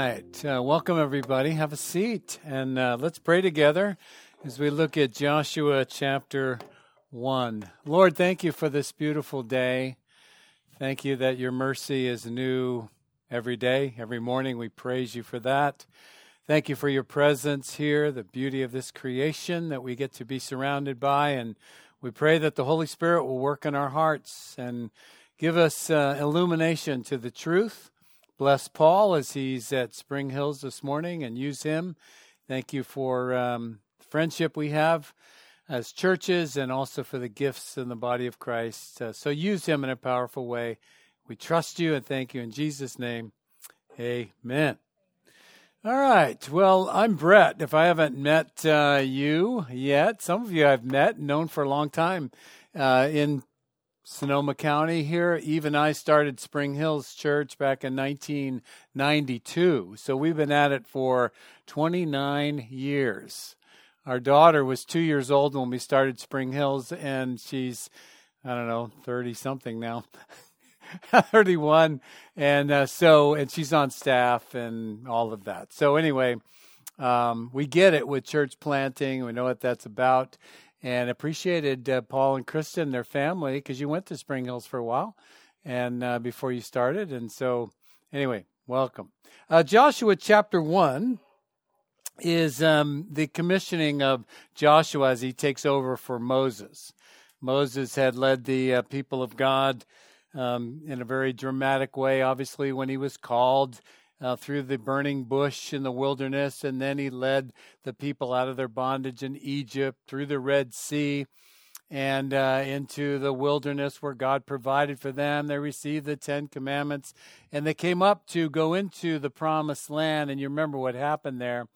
right. Uh, welcome, everybody. Have a seat and uh, let's pray together as we look at Joshua chapter 1. Lord, thank you for this beautiful day. Thank you that your mercy is new every day, every morning. We praise you for that. Thank you for your presence here, the beauty of this creation that we get to be surrounded by. And we pray that the Holy Spirit will work in our hearts and give us uh, illumination to the truth. Bless Paul as he's at Spring Hills this morning and use him. Thank you for um, friendship we have as churches and also for the gifts in the body of Christ. Uh, so use him in a powerful way. We trust you and thank you in Jesus' name. Amen. All right. Well, I'm Brett. If I haven't met uh, you yet, some of you I've met, known for a long time uh, in Sonoma County here. Even I started Spring Hills Church back in 1992. So we've been at it for 29 years. Our daughter was two years old when we started Spring Hills, and she's, I don't know, 30 something now. 31 and uh, so and she's on staff and all of that so anyway um, we get it with church planting we know what that's about and appreciated uh, paul and kristen their family because you went to spring hills for a while and uh, before you started and so anyway welcome. Uh, joshua chapter 1 is um, the commissioning of joshua as he takes over for moses. Moses had led the uh, people of god um, in a very dramatic way, obviously, when he was called uh, through the burning bush in the wilderness, and then he led the people out of their bondage in Egypt through the Red Sea and uh, into the wilderness where God provided for them. They received the Ten Commandments and they came up to go into the promised land. And you remember what happened there.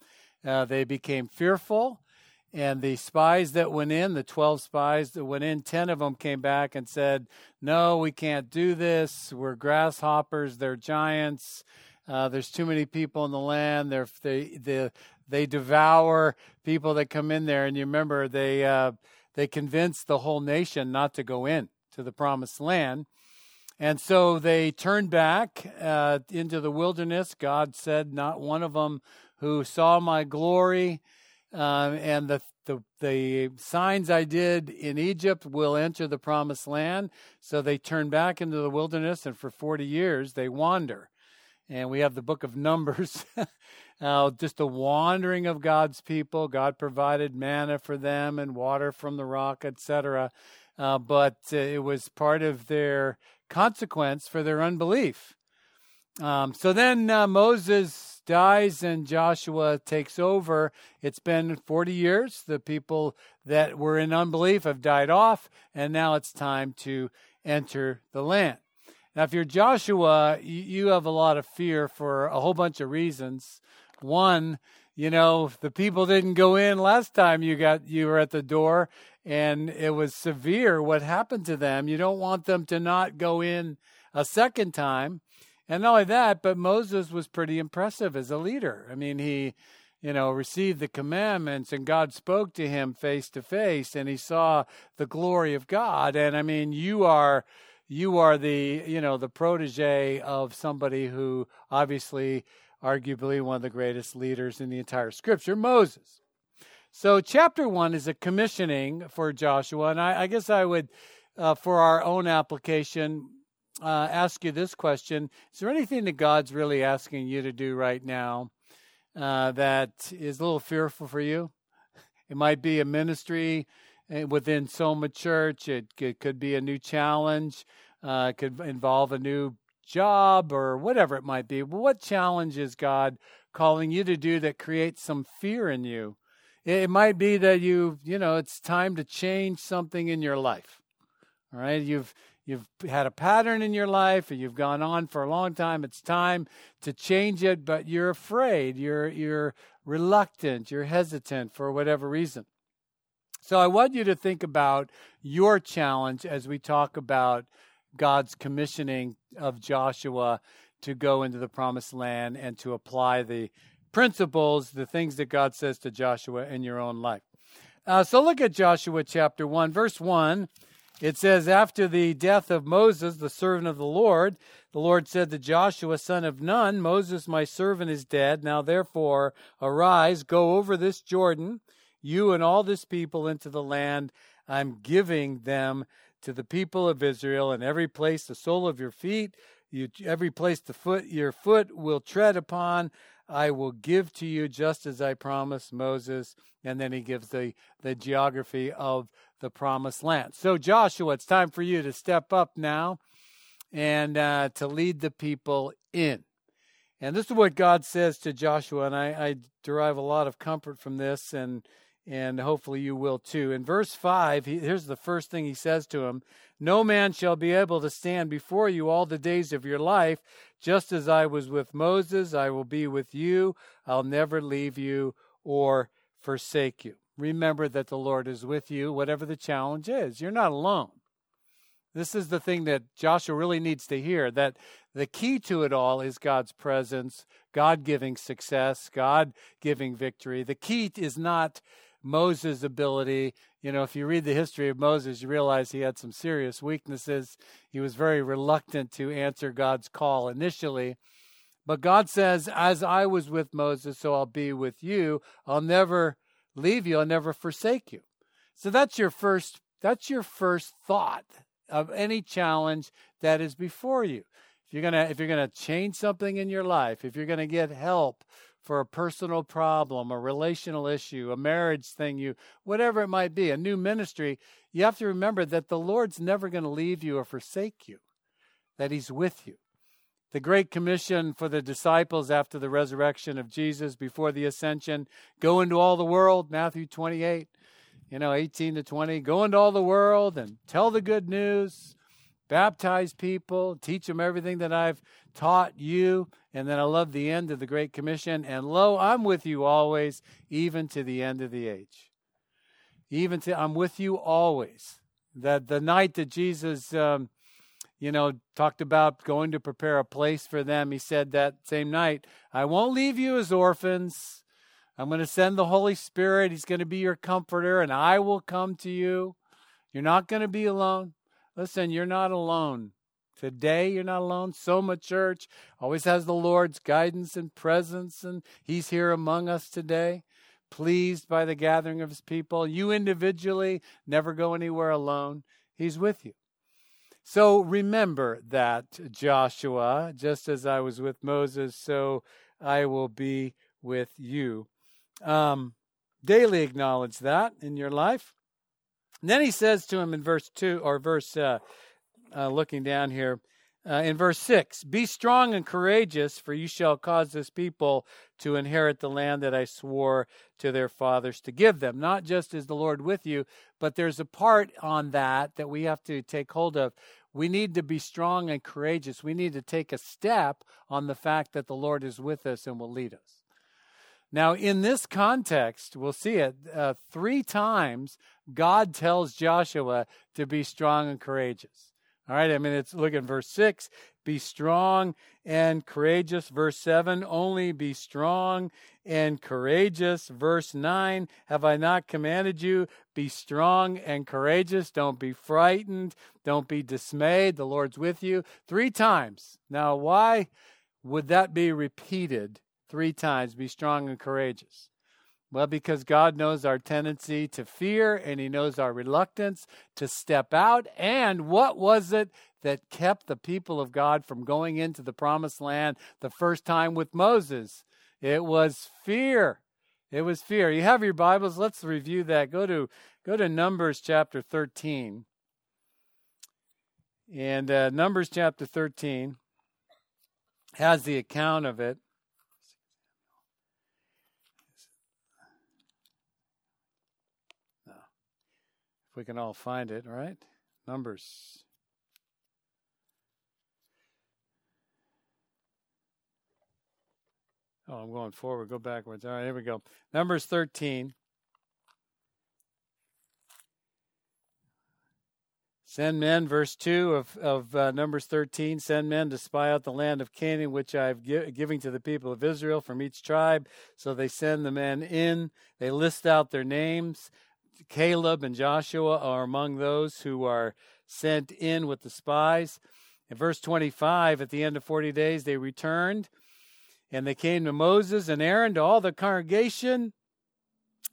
Uh, they became fearful and the spies that went in, the 12 spies that went in, 10 of them came back and said, No, we can't do this. We're grasshoppers. They're giants. Uh, there's too many people in the land. They're, they, they, they devour people that come in there. And you remember, they, uh, they convinced the whole nation not to go in to the promised land. And so they turned back uh, into the wilderness. God said, Not one of them who saw my glory uh, and the, the, the signs I did in Egypt will enter the promised land. So they turn back into the wilderness, and for 40 years they wander. And we have the book of Numbers, uh, just the wandering of God's people. God provided manna for them and water from the rock, etc. Uh, but uh, it was part of their consequence for their unbelief. Um, so then uh, Moses dies and Joshua takes over. It's been 40 years. The people that were in unbelief have died off, and now it's time to enter the land. Now, if you're Joshua, you have a lot of fear for a whole bunch of reasons. One, you know, the people didn't go in last time you got you were at the door and it was severe what happened to them. You don't want them to not go in a second time. And not only that, but Moses was pretty impressive as a leader. I mean, he, you know, received the commandments and God spoke to him face to face and he saw the glory of God. And I mean, you are you are the, you know, the protege of somebody who obviously arguably one of the greatest leaders in the entire scripture, Moses. So chapter 1 is a commissioning for Joshua and I, I guess I would uh, for our own application uh, ask you this question Is there anything that God's really asking you to do right now uh, that is a little fearful for you? It might be a ministry within Soma Church, it, it could be a new challenge, uh, it could involve a new job or whatever it might be. What challenge is God calling you to do that creates some fear in you? It might be that you, you know, it's time to change something in your life. All right, you've you've had a pattern in your life and you've gone on for a long time it's time to change it but you're afraid you're you're reluctant you're hesitant for whatever reason so i want you to think about your challenge as we talk about god's commissioning of joshua to go into the promised land and to apply the principles the things that god says to joshua in your own life uh, so look at joshua chapter 1 verse 1 It says, After the death of Moses, the servant of the Lord, the Lord said to Joshua, son of Nun, Moses, my servant, is dead. Now therefore, arise, go over this Jordan, you and all this people, into the land I'm giving them to the people of Israel, and every place the sole of your feet, you, every place the foot your foot will tread upon, I will give to you just as I promised Moses. And then he gives the, the geography of the promised land. So, Joshua, it's time for you to step up now and uh, to lead the people in. And this is what God says to Joshua, and I, I derive a lot of comfort from this, and and hopefully you will too. In verse 5, he, here's the first thing he says to him No man shall be able to stand before you all the days of your life. Just as I was with Moses, I will be with you. I'll never leave you or forsake you. Remember that the Lord is with you, whatever the challenge is. You're not alone. This is the thing that Joshua really needs to hear that the key to it all is God's presence, God giving success, God giving victory. The key is not Moses' ability. You know, if you read the history of Moses, you realize he had some serious weaknesses. He was very reluctant to answer God's call initially. But God says, As I was with Moses, so I'll be with you. I'll never leave you, I'll never forsake you. So that's your first that's your first thought of any challenge that is before you. If you're gonna if you're gonna change something in your life, if you're gonna get help for a personal problem, a relational issue, a marriage thing, you whatever it might be, a new ministry, you have to remember that the Lord's never going to leave you or forsake you, that He's with you. The Great Commission for the disciples after the resurrection of Jesus, before the ascension, go into all the world, Matthew 28, you know, 18 to 20, go into all the world and tell the good news, baptize people, teach them everything that I've taught you. And then I love the end of the Great Commission. And lo, I'm with you always, even to the end of the age. Even to, I'm with you always. That the night that Jesus, um, you know, talked about going to prepare a place for them, he said that same night, I won't leave you as orphans. I'm going to send the Holy Spirit. He's going to be your comforter, and I will come to you. You're not going to be alone. Listen, you're not alone. Today, you're not alone. Soma Church always has the Lord's guidance and presence, and He's here among us today, pleased by the gathering of His people. You individually never go anywhere alone, He's with you. So remember that, Joshua, just as I was with Moses, so I will be with you. Um, daily acknowledge that in your life. And then he says to him in verse 2 or verse uh, uh, looking down here uh, in verse 6 Be strong and courageous, for you shall cause this people to inherit the land that I swore to their fathers to give them. Not just is the Lord with you, but there's a part on that that we have to take hold of. We need to be strong and courageous. We need to take a step on the fact that the Lord is with us and will lead us. Now, in this context, we'll see it uh, three times. God tells Joshua to be strong and courageous. All right, I mean, it's look at verse 6 be strong and courageous. Verse 7 only be strong and courageous. Verse 9 have I not commanded you? Be strong and courageous. Don't be frightened. Don't be dismayed. The Lord's with you. Three times. Now, why would that be repeated three times? Be strong and courageous. Well, because God knows our tendency to fear and He knows our reluctance to step out. And what was it that kept the people of God from going into the promised land the first time with Moses? It was fear. It was fear. You have your Bibles. Let's review that. Go to go to Numbers chapter 13. And uh, Numbers chapter 13 has the account of it. We can all find it, right? Numbers. Oh, I'm going forward. Go backwards. All right, here we go. Numbers 13. Send men, verse 2 of, of uh, Numbers 13, send men to spy out the land of Canaan, which I have gi- giving to the people of Israel from each tribe. So they send the men in. They list out their names Caleb and Joshua are among those who are sent in with the spies. In verse 25, at the end of 40 days, they returned and they came to Moses and Aaron, to all the congregation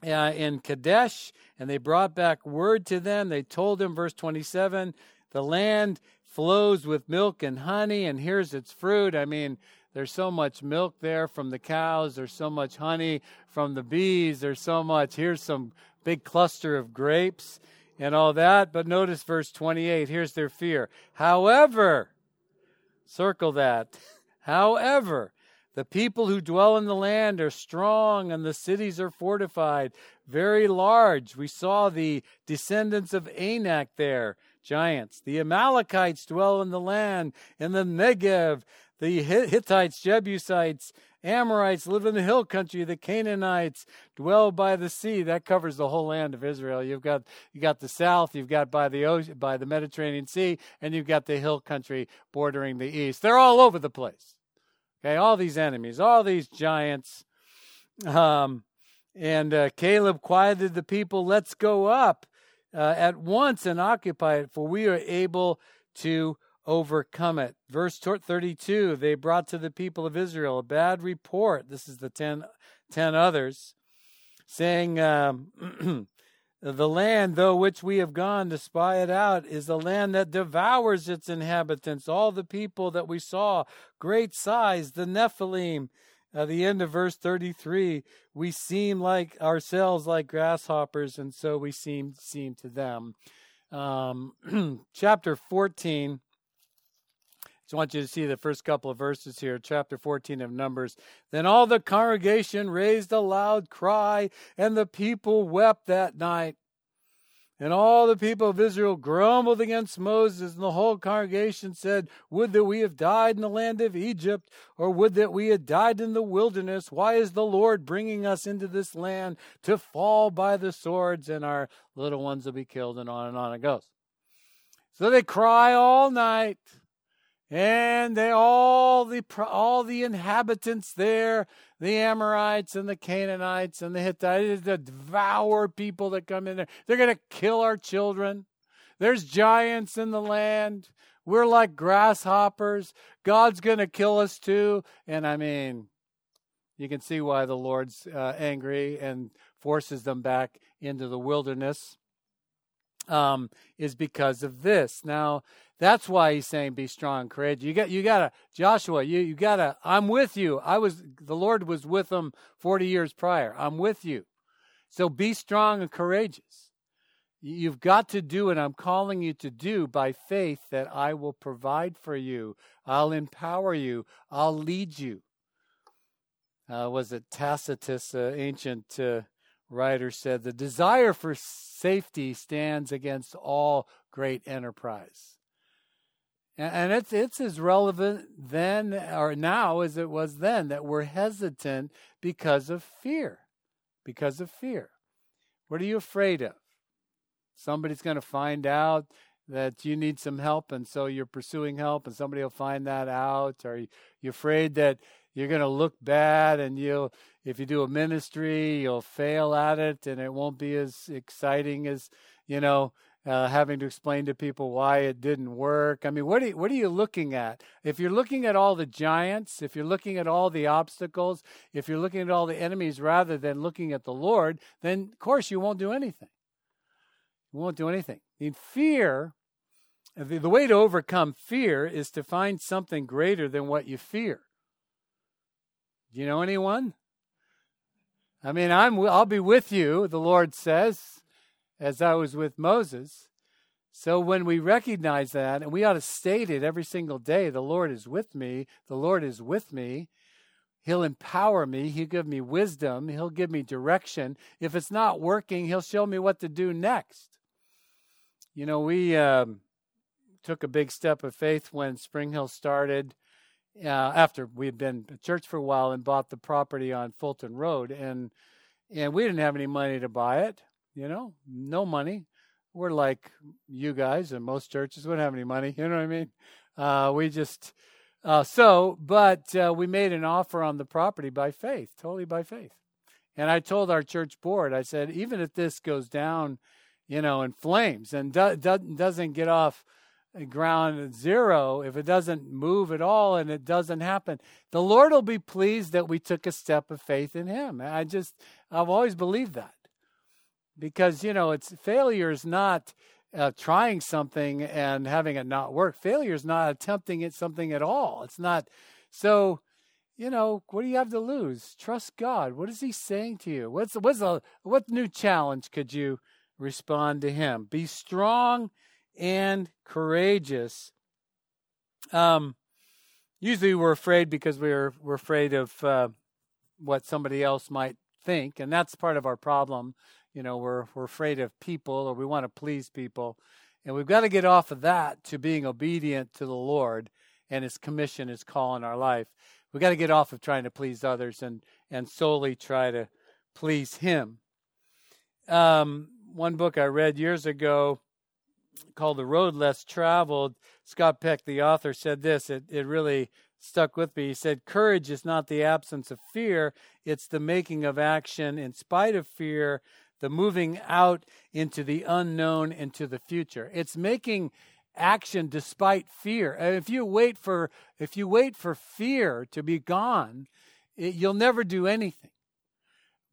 uh, in Kadesh, and they brought back word to them. They told them, verse 27, the land flows with milk and honey, and here's its fruit. I mean, there's so much milk there from the cows, there's so much honey from the bees, there's so much. Here's some big cluster of grapes and all that. But notice verse 28. Here's their fear. However, circle that. However, the people who dwell in the land are strong, and the cities are fortified, very large. We saw the descendants of Anak there, giants. The Amalekites dwell in the land, in the Negev. The Hittites, Jebusites, Amorites live in the hill country. The Canaanites dwell by the sea. That covers the whole land of Israel. You've got you got the south, you've got by the ocean, by the Mediterranean Sea, and you've got the hill country bordering the east. They're all over the place. Okay, all these enemies, all these giants. Um, and uh, Caleb quieted the people. Let's go up uh, at once and occupy it, for we are able to overcome it. Verse 32 They brought to the people of Israel a bad report. This is the ten, ten others, saying, um, The land, though which we have gone to spy it out, is a land that devours its inhabitants. All the people that we saw, great size, the Nephilim. At the end of verse 33, we seem like ourselves like grasshoppers, and so we seem, seem to them. Um, chapter 14. Just want you to see the first couple of verses here, chapter 14 of Numbers. Then all the congregation raised a loud cry, and the people wept that night. And all the people of Israel grumbled against Moses, and the whole congregation said, Would that we have died in the land of Egypt, or would that we had died in the wilderness. Why is the Lord bringing us into this land to fall by the swords, and our little ones will be killed? And on and on it goes. So they cry all night. And they all the all the inhabitants there, the Amorites and the Canaanites and the Hittites, the devour people that come in there. They're going to kill our children. There's giants in the land. We're like grasshoppers. God's going to kill us too. And I mean, you can see why the Lord's uh, angry and forces them back into the wilderness. Um, is because of this. Now, that's why he's saying, "Be strong, courageous." You got, you got to, Joshua. You, you got to. I'm with you. I was, the Lord was with them 40 years prior. I'm with you. So be strong and courageous. You've got to do what I'm calling you to do by faith that I will provide for you. I'll empower you. I'll lead you. Uh, was it Tacitus, uh, ancient uh, writer, said, The desire for safety stands against all great enterprise. And it's it's as relevant then or now as it was then that we're hesitant because of fear. Because of fear. What are you afraid of? Somebody's going to find out that you need some help and so you're pursuing help and somebody will find that out or you afraid that you're going to look bad and you'll if you do a ministry you'll fail at it and it won't be as exciting as you know uh, having to explain to people why it didn't work. I mean, what are you, what are you looking at? If you're looking at all the giants, if you're looking at all the obstacles, if you're looking at all the enemies rather than looking at the Lord, then of course you won't do anything. You won't do anything. In fear, the, the way to overcome fear is to find something greater than what you fear. Do you know anyone? I mean, I'm I'll be with you, the Lord says as I was with Moses. So when we recognize that, and we ought to state it every single day the Lord is with me, the Lord is with me. He'll empower me. He'll give me wisdom. He'll give me direction. If it's not working, He'll show me what to do next. You know, we um, took a big step of faith when Spring Hill started. Uh, after we had been a church for a while and bought the property on Fulton Road, and and we didn't have any money to buy it. You know, no money. We're like you guys, and most churches wouldn't have any money. You know what I mean? Uh, we just uh, so, but uh, we made an offer on the property by faith, totally by faith, And I told our church board, I said, even if this goes down, you know, in flames and do, do, doesn't get off ground zero, if it doesn't move at all and it doesn't happen, the Lord will be pleased that we took a step of faith in Him. I just, I've always believed that because you know, it's failure is not uh, trying something and having it not work. Failure is not attempting at something at all. It's not so. You know, what do you have to lose? Trust God. What is He saying to you? What's what's a what new challenge could you respond to Him? Be strong and courageous. Um, usually we're afraid because we're we're afraid of uh, what somebody else might think, and that's part of our problem. You know, we're we're afraid of people, or we want to please people, and we've got to get off of that to being obedient to the Lord and His commission, His call in our life. We've got to get off of trying to please others and and solely try to please Him. Um, one book I read years ago called The Road Less Traveled, Scott Peck, the author, said this. It, it really stuck with me. He said, Courage is not the absence of fear, it's the making of action in spite of fear, the moving out into the unknown, into the future. It's making action despite fear. Uh, if you wait for if you wait for fear to be gone, it, you'll never do anything.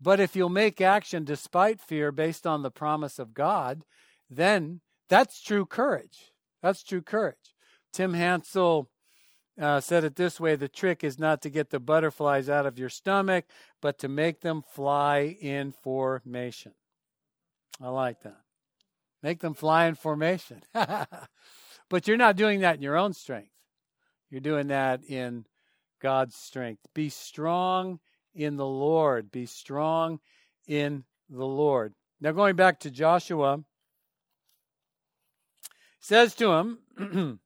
But if you'll make action despite fear based on the promise of God, then that's true courage. That's true courage. Tim Hansel uh, said it this way the trick is not to get the butterflies out of your stomach, but to make them fly in formation. I like that. Make them fly in formation. but you're not doing that in your own strength. You're doing that in God's strength. Be strong in the Lord. Be strong in the Lord. Now, going back to Joshua, says to him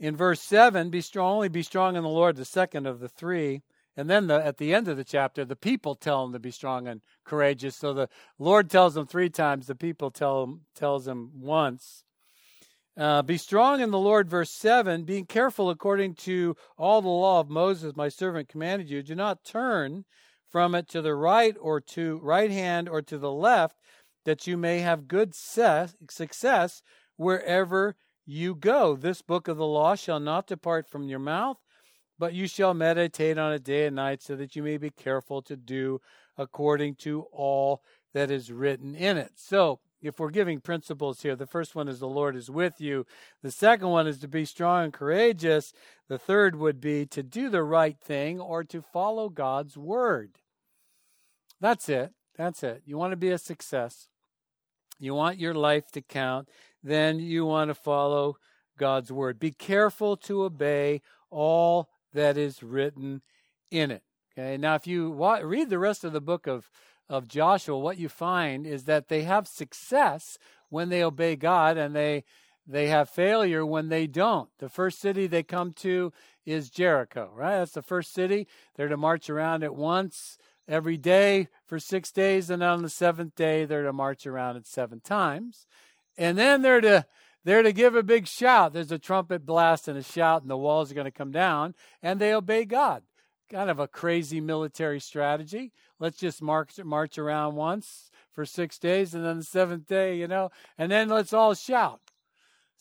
in verse 7 be strong only be strong in the lord the second of the three. And then the, at the end of the chapter the people tell him to be strong and courageous. So the lord tells them three times the people tell him tells him once. Uh, be strong in the Lord, verse 7, being careful according to all the law of Moses, my servant, commanded you. Do not turn from it to the right or to right hand or to the left, that you may have good success wherever you go. This book of the law shall not depart from your mouth, but you shall meditate on it day and night, so that you may be careful to do according to all that is written in it. So, if we're giving principles here, the first one is the Lord is with you. The second one is to be strong and courageous. The third would be to do the right thing or to follow God's word. That's it. That's it. You want to be a success. You want your life to count then you want to follow God's word. Be careful to obey all that is written in it. Okay. Now, if you read the rest of the book of of Joshua, what you find is that they have success when they obey God, and they they have failure when they don't. The first city they come to is Jericho. Right. That's the first city. They're to march around it once every day for six days, and on the seventh day they're to march around it seven times. And then they're to they're to give a big shout. There's a trumpet blast and a shout, and the walls are going to come down, and they obey God. Kind of a crazy military strategy. Let's just march march around once for six days, and then the seventh day, you know, and then let's all shout.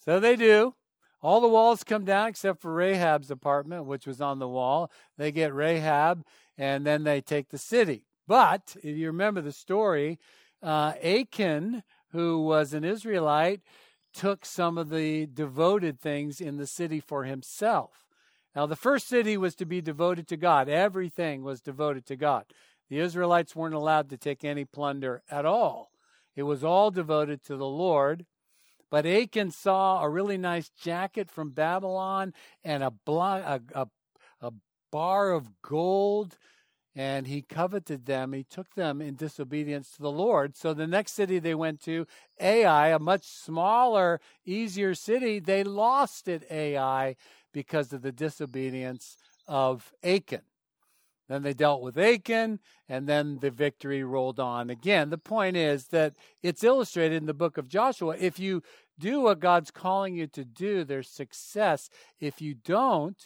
So they do. All the walls come down except for Rahab's apartment, which was on the wall. They get Rahab, and then they take the city. But if you remember the story, uh, Achan who was an Israelite, took some of the devoted things in the city for himself. Now, the first city was to be devoted to God, everything was devoted to God. The Israelites weren't allowed to take any plunder at all, it was all devoted to the Lord. But Achan saw a really nice jacket from Babylon and a, a, a, a bar of gold and he coveted them. He took them in disobedience to the Lord. So the next city they went to, Ai, a much smaller, easier city, they lost at Ai because of the disobedience of Achan. Then they dealt with Achan, and then the victory rolled on again. The point is that it's illustrated in the book of Joshua. If you do what God's calling you to do, there's success. If you don't,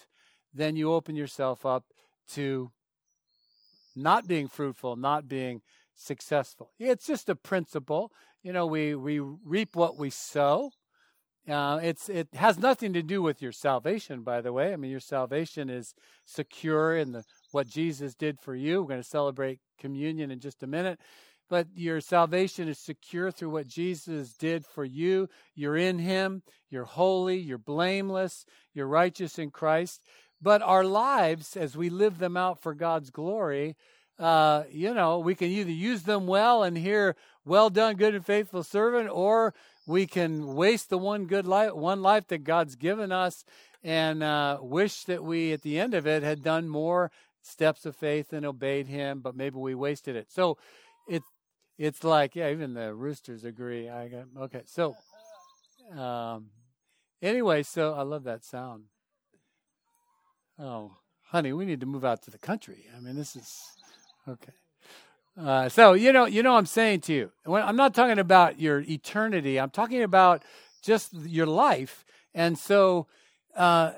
then you open yourself up to not being fruitful, not being successful. It's just a principle. You know, we, we reap what we sow. Uh, it's it has nothing to do with your salvation, by the way. I mean, your salvation is secure in the what Jesus did for you. We're going to celebrate communion in just a minute, but your salvation is secure through what Jesus did for you. You're in Him. You're holy. You're blameless. You're righteous in Christ. But our lives, as we live them out for God's glory, uh, you know, we can either use them well and hear, "Well done, good and faithful servant," or we can waste the one good life, one life that God's given us, and uh, wish that we, at the end of it, had done more steps of faith and obeyed Him, but maybe we wasted it. So, it's it's like yeah, even the roosters agree. I got okay. So, um, anyway, so I love that sound. Oh, honey, we need to move out to the country. I mean, this is okay. Uh, so you know, you know, I'm saying to you, when, I'm not talking about your eternity. I'm talking about just your life, and so uh,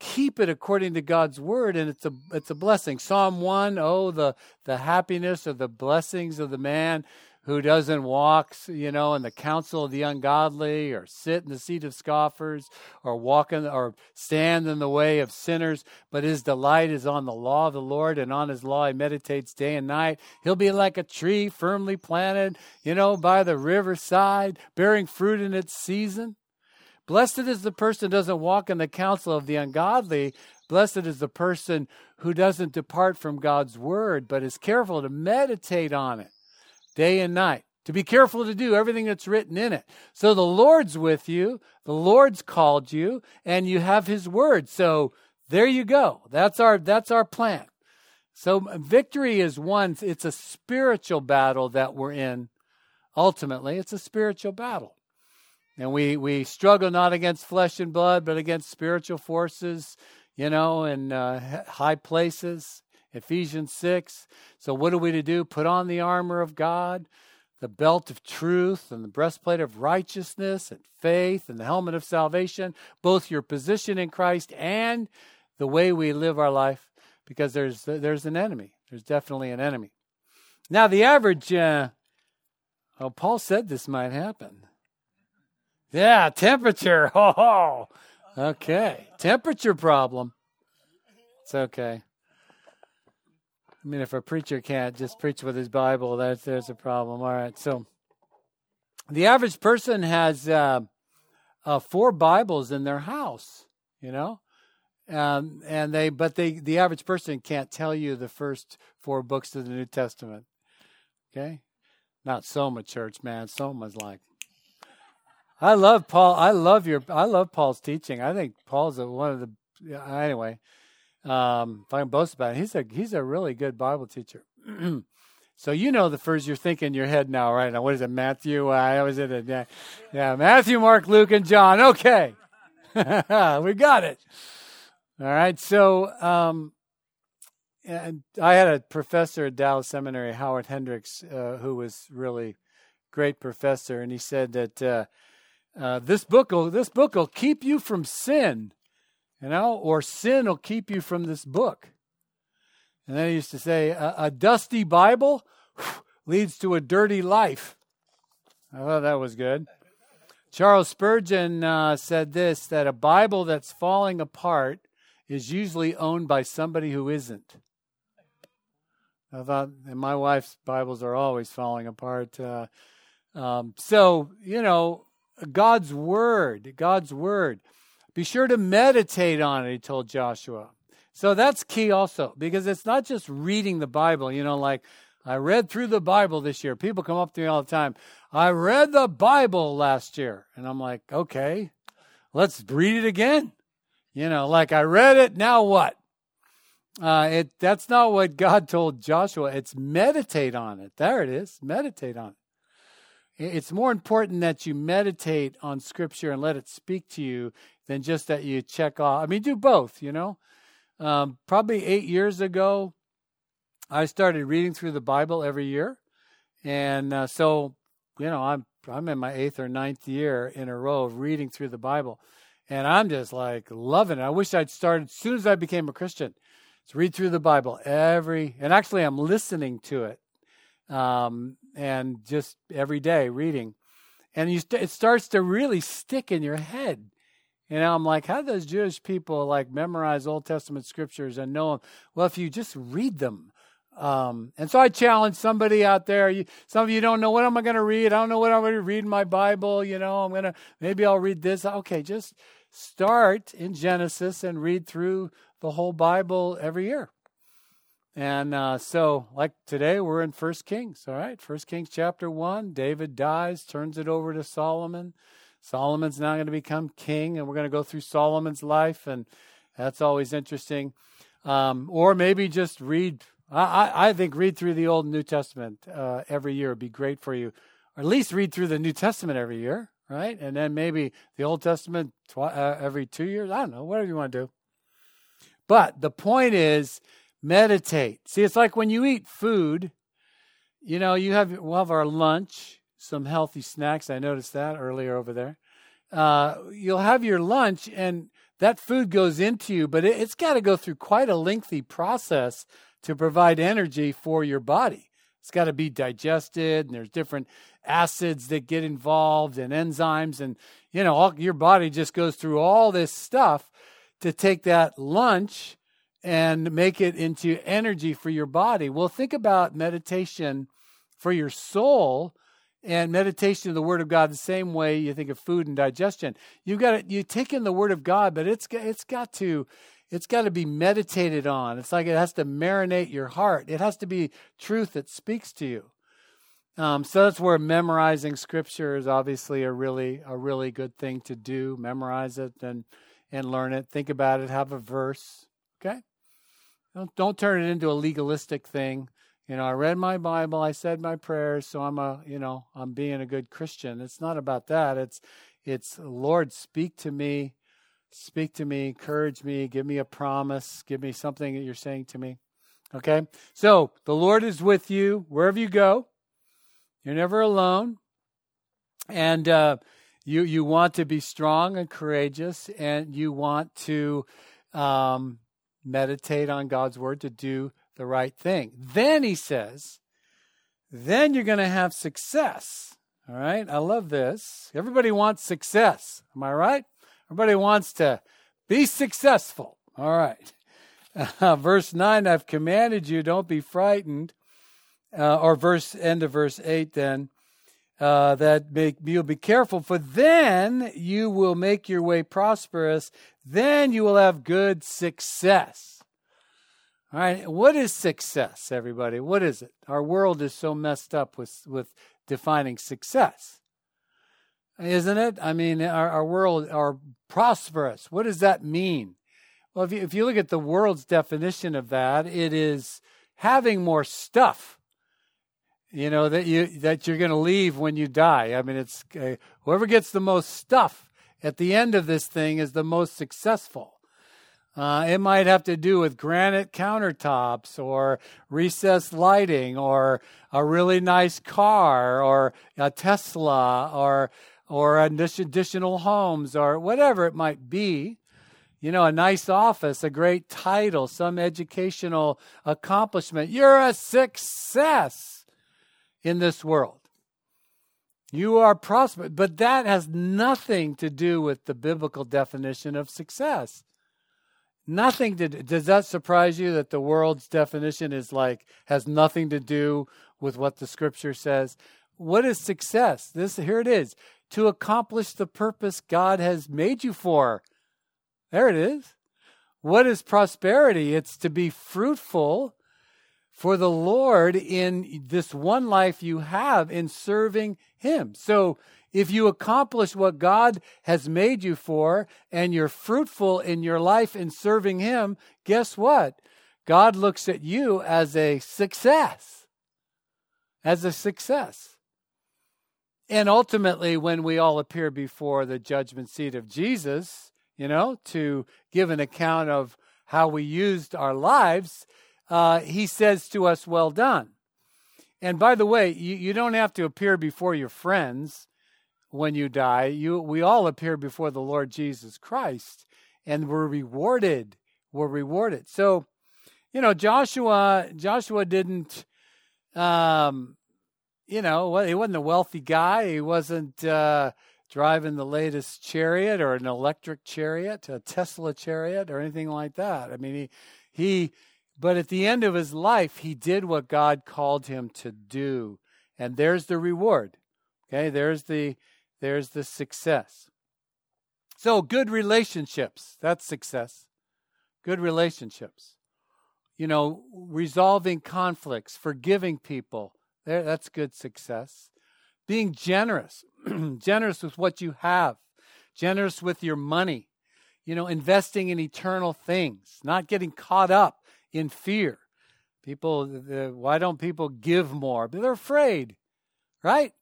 keep it according to God's word, and it's a it's a blessing. Psalm one, oh the the happiness or the blessings of the man who doesn't walk, you know, in the counsel of the ungodly, or sit in the seat of scoffers, or walk in, or stand in the way of sinners, but his delight is on the law of the Lord, and on his law he meditates day and night. He'll be like a tree firmly planted, you know, by the riverside, bearing fruit in its season. Blessed is the person who doesn't walk in the counsel of the ungodly. Blessed is the person who doesn't depart from God's word, but is careful to meditate on it day and night, to be careful to do everything that's written in it. So the Lord's with you, the Lord's called you, and you have his word. So there you go. That's our that's our plan. So victory is one it's a spiritual battle that we're in. Ultimately, it's a spiritual battle. And we we struggle not against flesh and blood, but against spiritual forces, you know, in uh, high places. Ephesians 6. So, what are we to do? Put on the armor of God, the belt of truth, and the breastplate of righteousness, and faith, and the helmet of salvation, both your position in Christ and the way we live our life, because there's, there's an enemy. There's definitely an enemy. Now, the average, uh, oh, Paul said this might happen. Yeah, temperature. Oh, okay. Temperature problem. It's okay. I mean, if a preacher can't just preach with his Bible, that's there's a problem. All right, so the average person has uh, uh, four Bibles in their house, you know, um, and they but they the average person can't tell you the first four books of the New Testament. Okay, not Soma Church, man. Soma's like. I love Paul. I love your. I love Paul's teaching. I think Paul's one of the. Anyway, um, if I can boast about it, he's a he's a really good Bible teacher. so you know the first you're thinking in your head now, right? Now what is it? Matthew? Uh, I was it? Yeah, yeah, Matthew, Mark, Luke, and John. Okay, we got it. All right. So um, and I had a professor at Dallas Seminary, Howard Hendricks, uh, who was really great professor, and he said that uh, uh, this book will this book will keep you from sin you know, or sin will keep you from this book. And then he used to say, a, a dusty Bible leads to a dirty life. I thought that was good. Charles Spurgeon uh, said this that a Bible that's falling apart is usually owned by somebody who isn't. I thought, and my wife's Bibles are always falling apart. Uh, um, so, you know, God's Word, God's Word. Be sure to meditate on it, he told Joshua. So that's key also, because it's not just reading the Bible, you know, like I read through the Bible this year. People come up to me all the time. I read the Bible last year. And I'm like, okay, let's read it again. You know, like I read it, now what? Uh, it that's not what God told Joshua. It's meditate on it. There it is. Meditate on it. It's more important that you meditate on Scripture and let it speak to you than just that you check off. I mean, do both, you know. Um, probably eight years ago, I started reading through the Bible every year, and uh, so you know, I'm I'm in my eighth or ninth year in a row of reading through the Bible, and I'm just like loving it. I wish I'd started as soon as I became a Christian. So read through the Bible every, and actually I'm listening to it, um, and just every day reading, and you st- it starts to really stick in your head. You know, I'm like, how do those Jewish people like memorize Old Testament scriptures and know them? Well, if you just read them. Um, and so I challenge somebody out there. You, some of you don't know what am I going to read. I don't know what I'm going to read in my Bible. You know, I'm going to maybe I'll read this. Okay, just start in Genesis and read through the whole Bible every year. And uh, so, like today, we're in First Kings. All right, First Kings chapter one. David dies, turns it over to Solomon. Solomon's now going to become king, and we're going to go through Solomon's life, and that's always interesting. Um, or maybe just read. I, I think read through the Old and New Testament uh, every year would be great for you, or at least read through the New Testament every year right? And then maybe the Old Testament uh, every two years. I don't know, whatever you want to do. But the point is, meditate. See, it's like when you eat food. You know, you have we'll have our lunch, some healthy snacks. I noticed that earlier over there. Uh, you'll have your lunch, and that food goes into you, but it, it's got to go through quite a lengthy process to provide energy for your body. It's got to be digested, and there's different acids that get involved and enzymes and you know all, your body just goes through all this stuff to take that lunch and make it into energy for your body well think about meditation for your soul and meditation of the word of god the same way you think of food and digestion you've got to you take in the word of god but it's it's got to it's got to be meditated on it's like it has to marinate your heart it has to be truth that speaks to you um, so that's where memorizing scripture is obviously a really a really good thing to do. Memorize it and and learn it. Think about it. Have a verse. Okay. Don't don't turn it into a legalistic thing. You know, I read my Bible, I said my prayers, so I'm a you know I'm being a good Christian. It's not about that. It's it's Lord, speak to me, speak to me, encourage me, give me a promise, give me something that you're saying to me. Okay. So the Lord is with you wherever you go. You're never alone. And uh, you, you want to be strong and courageous, and you want to um, meditate on God's word to do the right thing. Then he says, then you're going to have success. All right. I love this. Everybody wants success. Am I right? Everybody wants to be successful. All right. Uh, verse 9 I've commanded you, don't be frightened uh, or verse end of verse 8 then uh, that make you'll be careful for then you will make your way prosperous then you will have good success all right what is success everybody? What is it? Our world is so messed up with with defining success. Isn't it? I mean our, our world are prosperous. What does that mean? Well if you, if you look at the world's definition of that it is having more stuff you know that you that you're going to leave when you die. I mean, it's uh, whoever gets the most stuff at the end of this thing is the most successful. Uh, it might have to do with granite countertops or recessed lighting or a really nice car or a Tesla or or additional homes or whatever it might be. You know, a nice office, a great title, some educational accomplishment. You're a success in this world. You are prosperous, but that has nothing to do with the biblical definition of success. Nothing to do. Does that surprise you that the world's definition is like has nothing to do with what the scripture says? What is success? This here it is. To accomplish the purpose God has made you for. There it is. What is prosperity? It's to be fruitful for the Lord in this one life you have in serving Him. So if you accomplish what God has made you for and you're fruitful in your life in serving Him, guess what? God looks at you as a success. As a success. And ultimately, when we all appear before the judgment seat of Jesus, you know, to give an account of how we used our lives, uh, he says to us, Well done. And by the way, you, you don't have to appear before your friends when you die. You, we all appear before the Lord Jesus Christ, and we're rewarded. We're rewarded. So you know, Joshua Joshua didn't um you know, he wasn't a wealthy guy. He wasn't uh, driving the latest chariot or an electric chariot, a Tesla chariot, or anything like that. I mean, he, he, but at the end of his life, he did what God called him to do, and there's the reward. Okay, there's the, there's the success. So, good relationships, that's success. Good relationships. You know, resolving conflicts, forgiving people, that's good success. Being generous, generous with what you have, generous with your money, you know, investing in eternal things, not getting caught up in fear. People, the, why don't people give more? But they're afraid, right?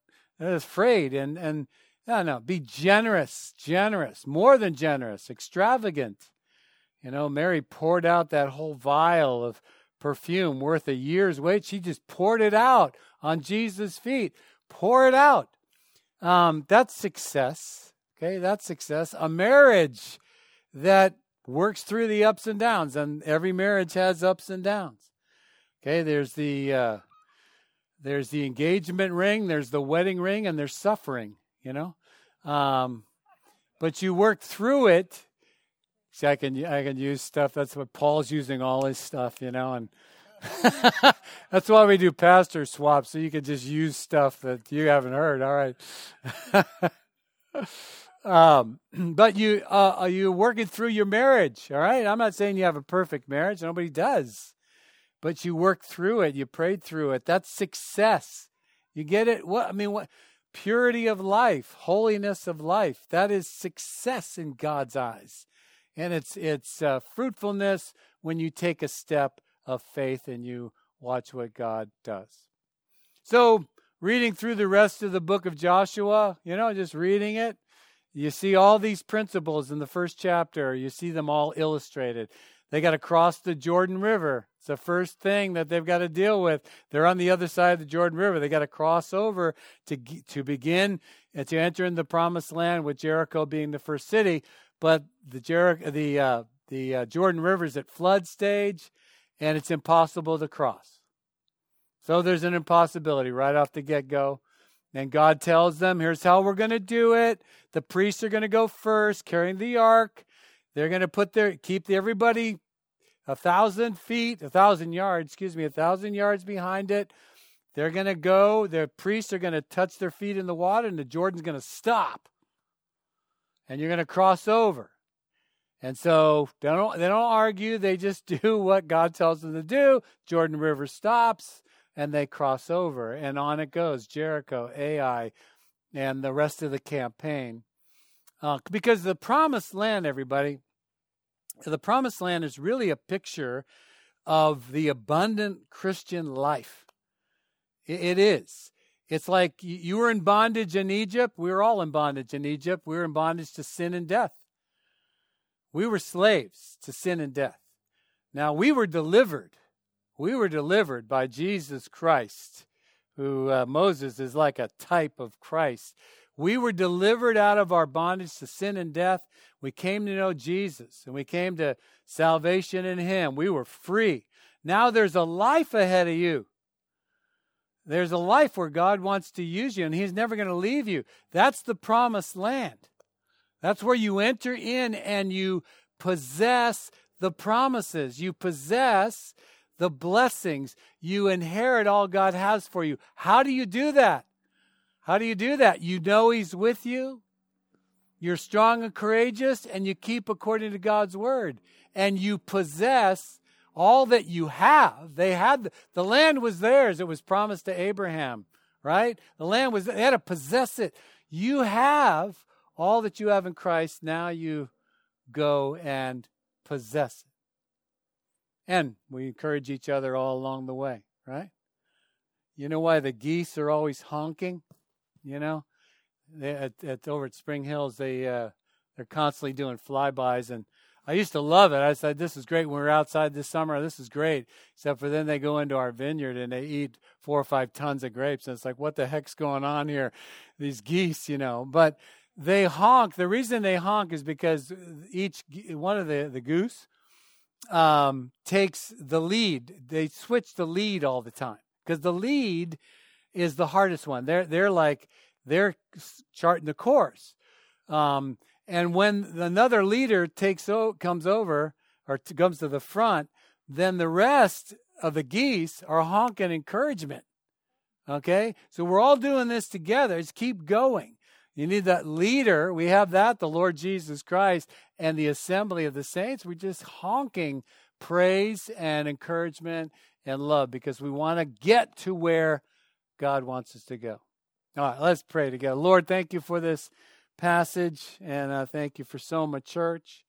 They're afraid. And, and, no, no, be generous, generous, more than generous, extravagant. You know, Mary poured out that whole vial of perfume worth a year's wage. She just poured it out on Jesus' feet. Pour it out. Um, that's success. Okay, that's success. A marriage that works through the ups and downs, and every marriage has ups and downs. Okay, there's the uh, there's the engagement ring, there's the wedding ring, and there's suffering. You know, um, but you work through it See, I can I can use stuff. That's what Paul's using all his stuff, you know, and that's why we do pastor swaps, so you can just use stuff that you haven't heard. All right. um, but you uh, are you working through your marriage? All right. I'm not saying you have a perfect marriage. Nobody does, but you work through it. You prayed through it. That's success. You get it? What I mean? What purity of life, holiness of life? That is success in God's eyes and it's it's uh, fruitfulness when you take a step of faith and you watch what God does. So, reading through the rest of the book of Joshua, you know, just reading it, you see all these principles in the first chapter. You see them all illustrated. They got to cross the Jordan River. It's the first thing that they've got to deal with. They're on the other side of the Jordan River. They got to cross over to to begin uh, to enter in the promised land, with Jericho being the first city but the Jericho, the uh, the uh, Jordan River is at flood stage, and it's impossible to cross. So there's an impossibility right off the get go. And God tells them, "Here's how we're going to do it. The priests are going to go first, carrying the ark. They're going to put their keep everybody a thousand feet, a thousand yards, excuse me, a thousand yards behind it. They're going to go. The priests are going to touch their feet in the water, and the Jordan's going to stop and you're going to cross over. And so they don't they don't argue, they just do what God tells them to do. Jordan River stops and they cross over and on it goes. Jericho, Ai, and the rest of the campaign. Uh, because the promised land, everybody, the promised land is really a picture of the abundant Christian life. it, is. It's like you were in bondage in Egypt. We were all in bondage in Egypt. We were in bondage to sin and death. We were slaves to sin and death. Now we were delivered. We were delivered by Jesus Christ, who uh, Moses is like a type of Christ. We were delivered out of our bondage to sin and death. We came to know Jesus and we came to salvation in Him. We were free. Now there's a life ahead of you. There's a life where God wants to use you and He's never going to leave you. That's the promised land. That's where you enter in and you possess the promises. You possess the blessings. You inherit all God has for you. How do you do that? How do you do that? You know He's with you. You're strong and courageous, and you keep according to God's word. And you possess all that you have. They had the, the land was theirs. It was promised to Abraham, right? The land was they had to possess it. You have all that you have in Christ. Now you go and possess it. And we encourage each other all along the way, right? You know why the geese are always honking? You know, they, at, at over at Spring Hills, they uh, they're constantly doing flybys, and I used to love it. I said, "This is great when we're outside this summer. This is great." Except for then they go into our vineyard and they eat four or five tons of grapes, and it's like, "What the heck's going on here?" These geese, you know. But they honk. The reason they honk is because each one of the the goose um, takes the lead. They switch the lead all the time because the lead is the hardest one. They're they're like they're charting the course. Um, and when another leader takes o- comes over or t- comes to the front, then the rest of the geese are honking encouragement. Okay, so we're all doing this together. Just keep going. You need that leader. We have that, the Lord Jesus Christ and the assembly of the saints. We're just honking praise and encouragement and love because we want to get to where God wants us to go. All right, let's pray together. Lord, thank you for this passage and uh, thank you for Soma Church.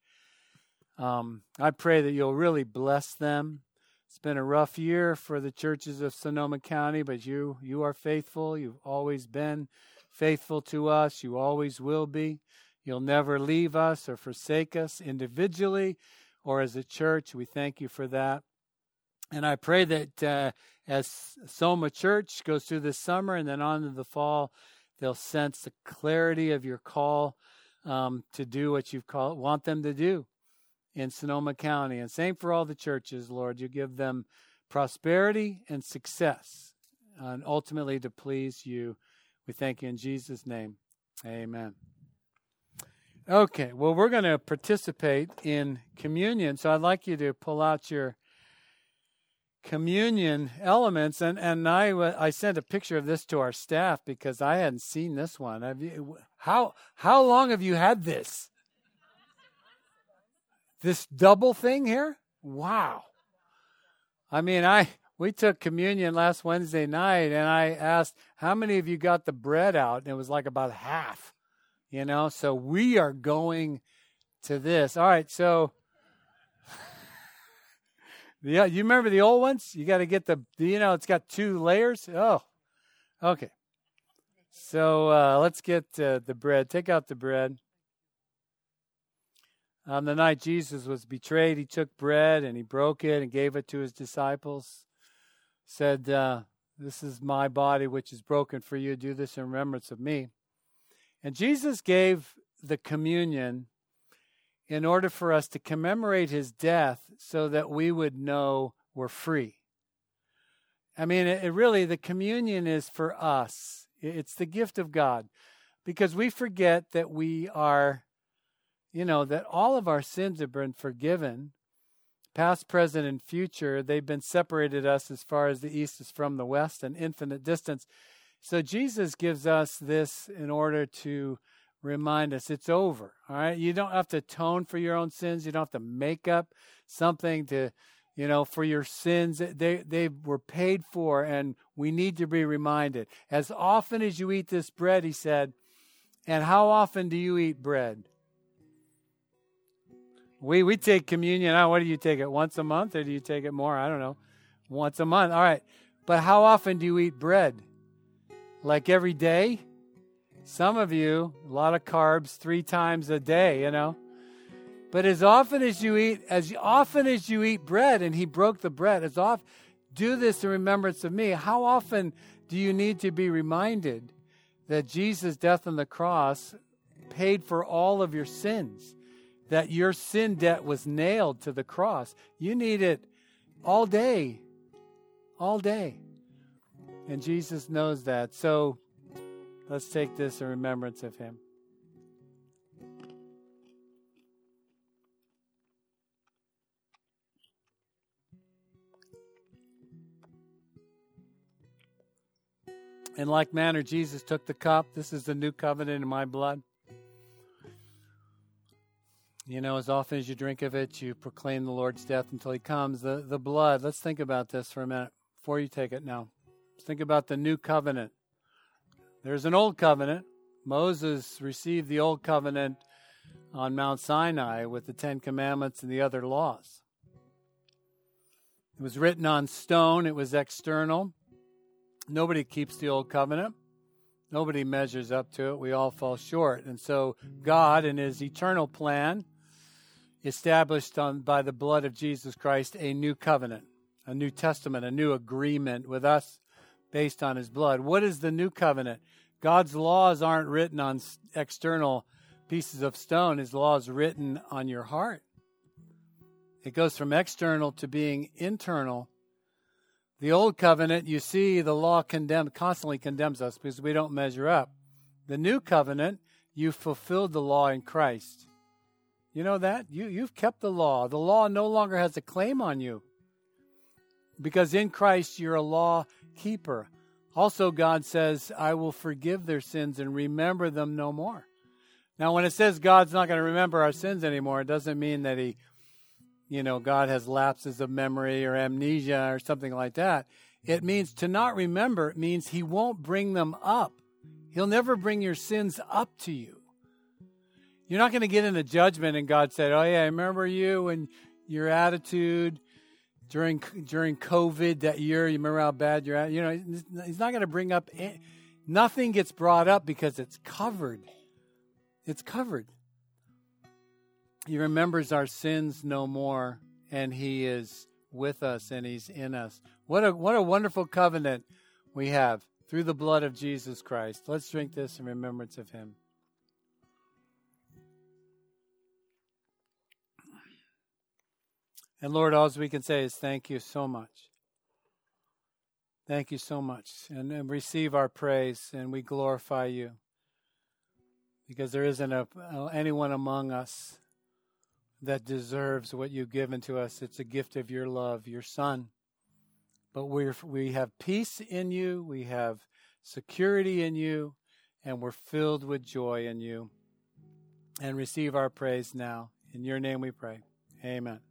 Um, I pray that you'll really bless them. It's been a rough year for the churches of Sonoma County, but you you are faithful. You've always been faithful to us. You always will be. You'll never leave us or forsake us individually or as a church. We thank you for that. And I pray that uh, as Soma Church goes through this summer and then on to the fall, they'll sense the clarity of your call um, to do what you call want them to do in Sonoma County. And same for all the churches, Lord. You give them prosperity and success, and ultimately to please you. We thank you in Jesus' name. Amen. Okay, well, we're going to participate in communion. So I'd like you to pull out your communion elements. And, and I, I sent a picture of this to our staff because I hadn't seen this one. Have you, how, how long have you had this? This double thing here? Wow. I mean, I we took communion last Wednesday night and I asked how many of you got the bread out and it was like about half you know so we are going to this all right so yeah you remember the old ones? You got to get the you know it's got two layers? Oh okay. So uh, let's get uh, the bread. Take out the bread. On the night jesus was betrayed he took bread and he broke it and gave it to his disciples. Said uh, this is my body which is broken for you. Do this in remembrance of me. And Jesus gave the communion in order for us to commemorate his death so that we would know we're free. I mean, it, it really, the communion is for us, it's the gift of God because we forget that we are, you know, that all of our sins have been forgiven. Past, present, and future, they've been separated us as far as the east is from the west, an infinite distance. So Jesus gives us this in order to remind us it's over. All right. You don't have to atone for your own sins. You don't have to make up something to, you know, for your sins. They they were paid for, and we need to be reminded. As often as you eat this bread, he said, and how often do you eat bread? We we take communion. What do you take it once a month, or do you take it more? I don't know. Once a month. All right. But how often do you eat bread? like every day. Some of you, a lot of carbs three times a day, you know. But as often as you eat, as often as you eat bread, and he broke the bread, as often do this in remembrance of me. How often do you need to be reminded that Jesus' death on the cross paid for all of your sins? That your sin debt was nailed to the cross. You need it all day. All day. And Jesus knows that. So let's take this in remembrance of him. In like manner, Jesus took the cup. This is the new covenant in my blood. You know, as often as you drink of it, you proclaim the Lord's death until he comes. The, the blood, let's think about this for a minute before you take it now. Think about the new covenant. There's an old covenant. Moses received the old covenant on Mount Sinai with the Ten Commandments and the other laws. It was written on stone, it was external. Nobody keeps the old covenant. Nobody measures up to it. We all fall short. And so God, in his eternal plan, established on, by the blood of Jesus Christ a new covenant, a new testament, a new agreement with us based on his blood. What is the new covenant? God's laws aren't written on external pieces of stone, his laws written on your heart. It goes from external to being internal. The old covenant, you see, the law condemn, constantly condemns us because we don't measure up. The new covenant, you fulfilled the law in Christ. You know that? You, you've kept the law. The law no longer has a claim on you because in Christ you're a law keeper. Also, God says, I will forgive their sins and remember them no more. Now, when it says God's not going to remember our sins anymore, it doesn't mean that He, you know, God has lapses of memory or amnesia or something like that. It means to not remember, it means He won't bring them up. He'll never bring your sins up to you. You're not going to get into judgment and God said, "Oh yeah, I remember you and your attitude during during COVID that year. You remember how bad you're at. You know, He's not going to bring up. Nothing gets brought up because it's covered. It's covered. He remembers our sins no more, and He is with us and He's in us. What a what a wonderful covenant we have through the blood of Jesus Christ. Let's drink this in remembrance of Him. And Lord, all we can say is thank you so much. Thank you so much. And, and receive our praise, and we glorify you. Because there isn't a, anyone among us that deserves what you've given to us. It's a gift of your love, your Son. But we we have peace in you, we have security in you, and we're filled with joy in you. And receive our praise now. In your name we pray. Amen.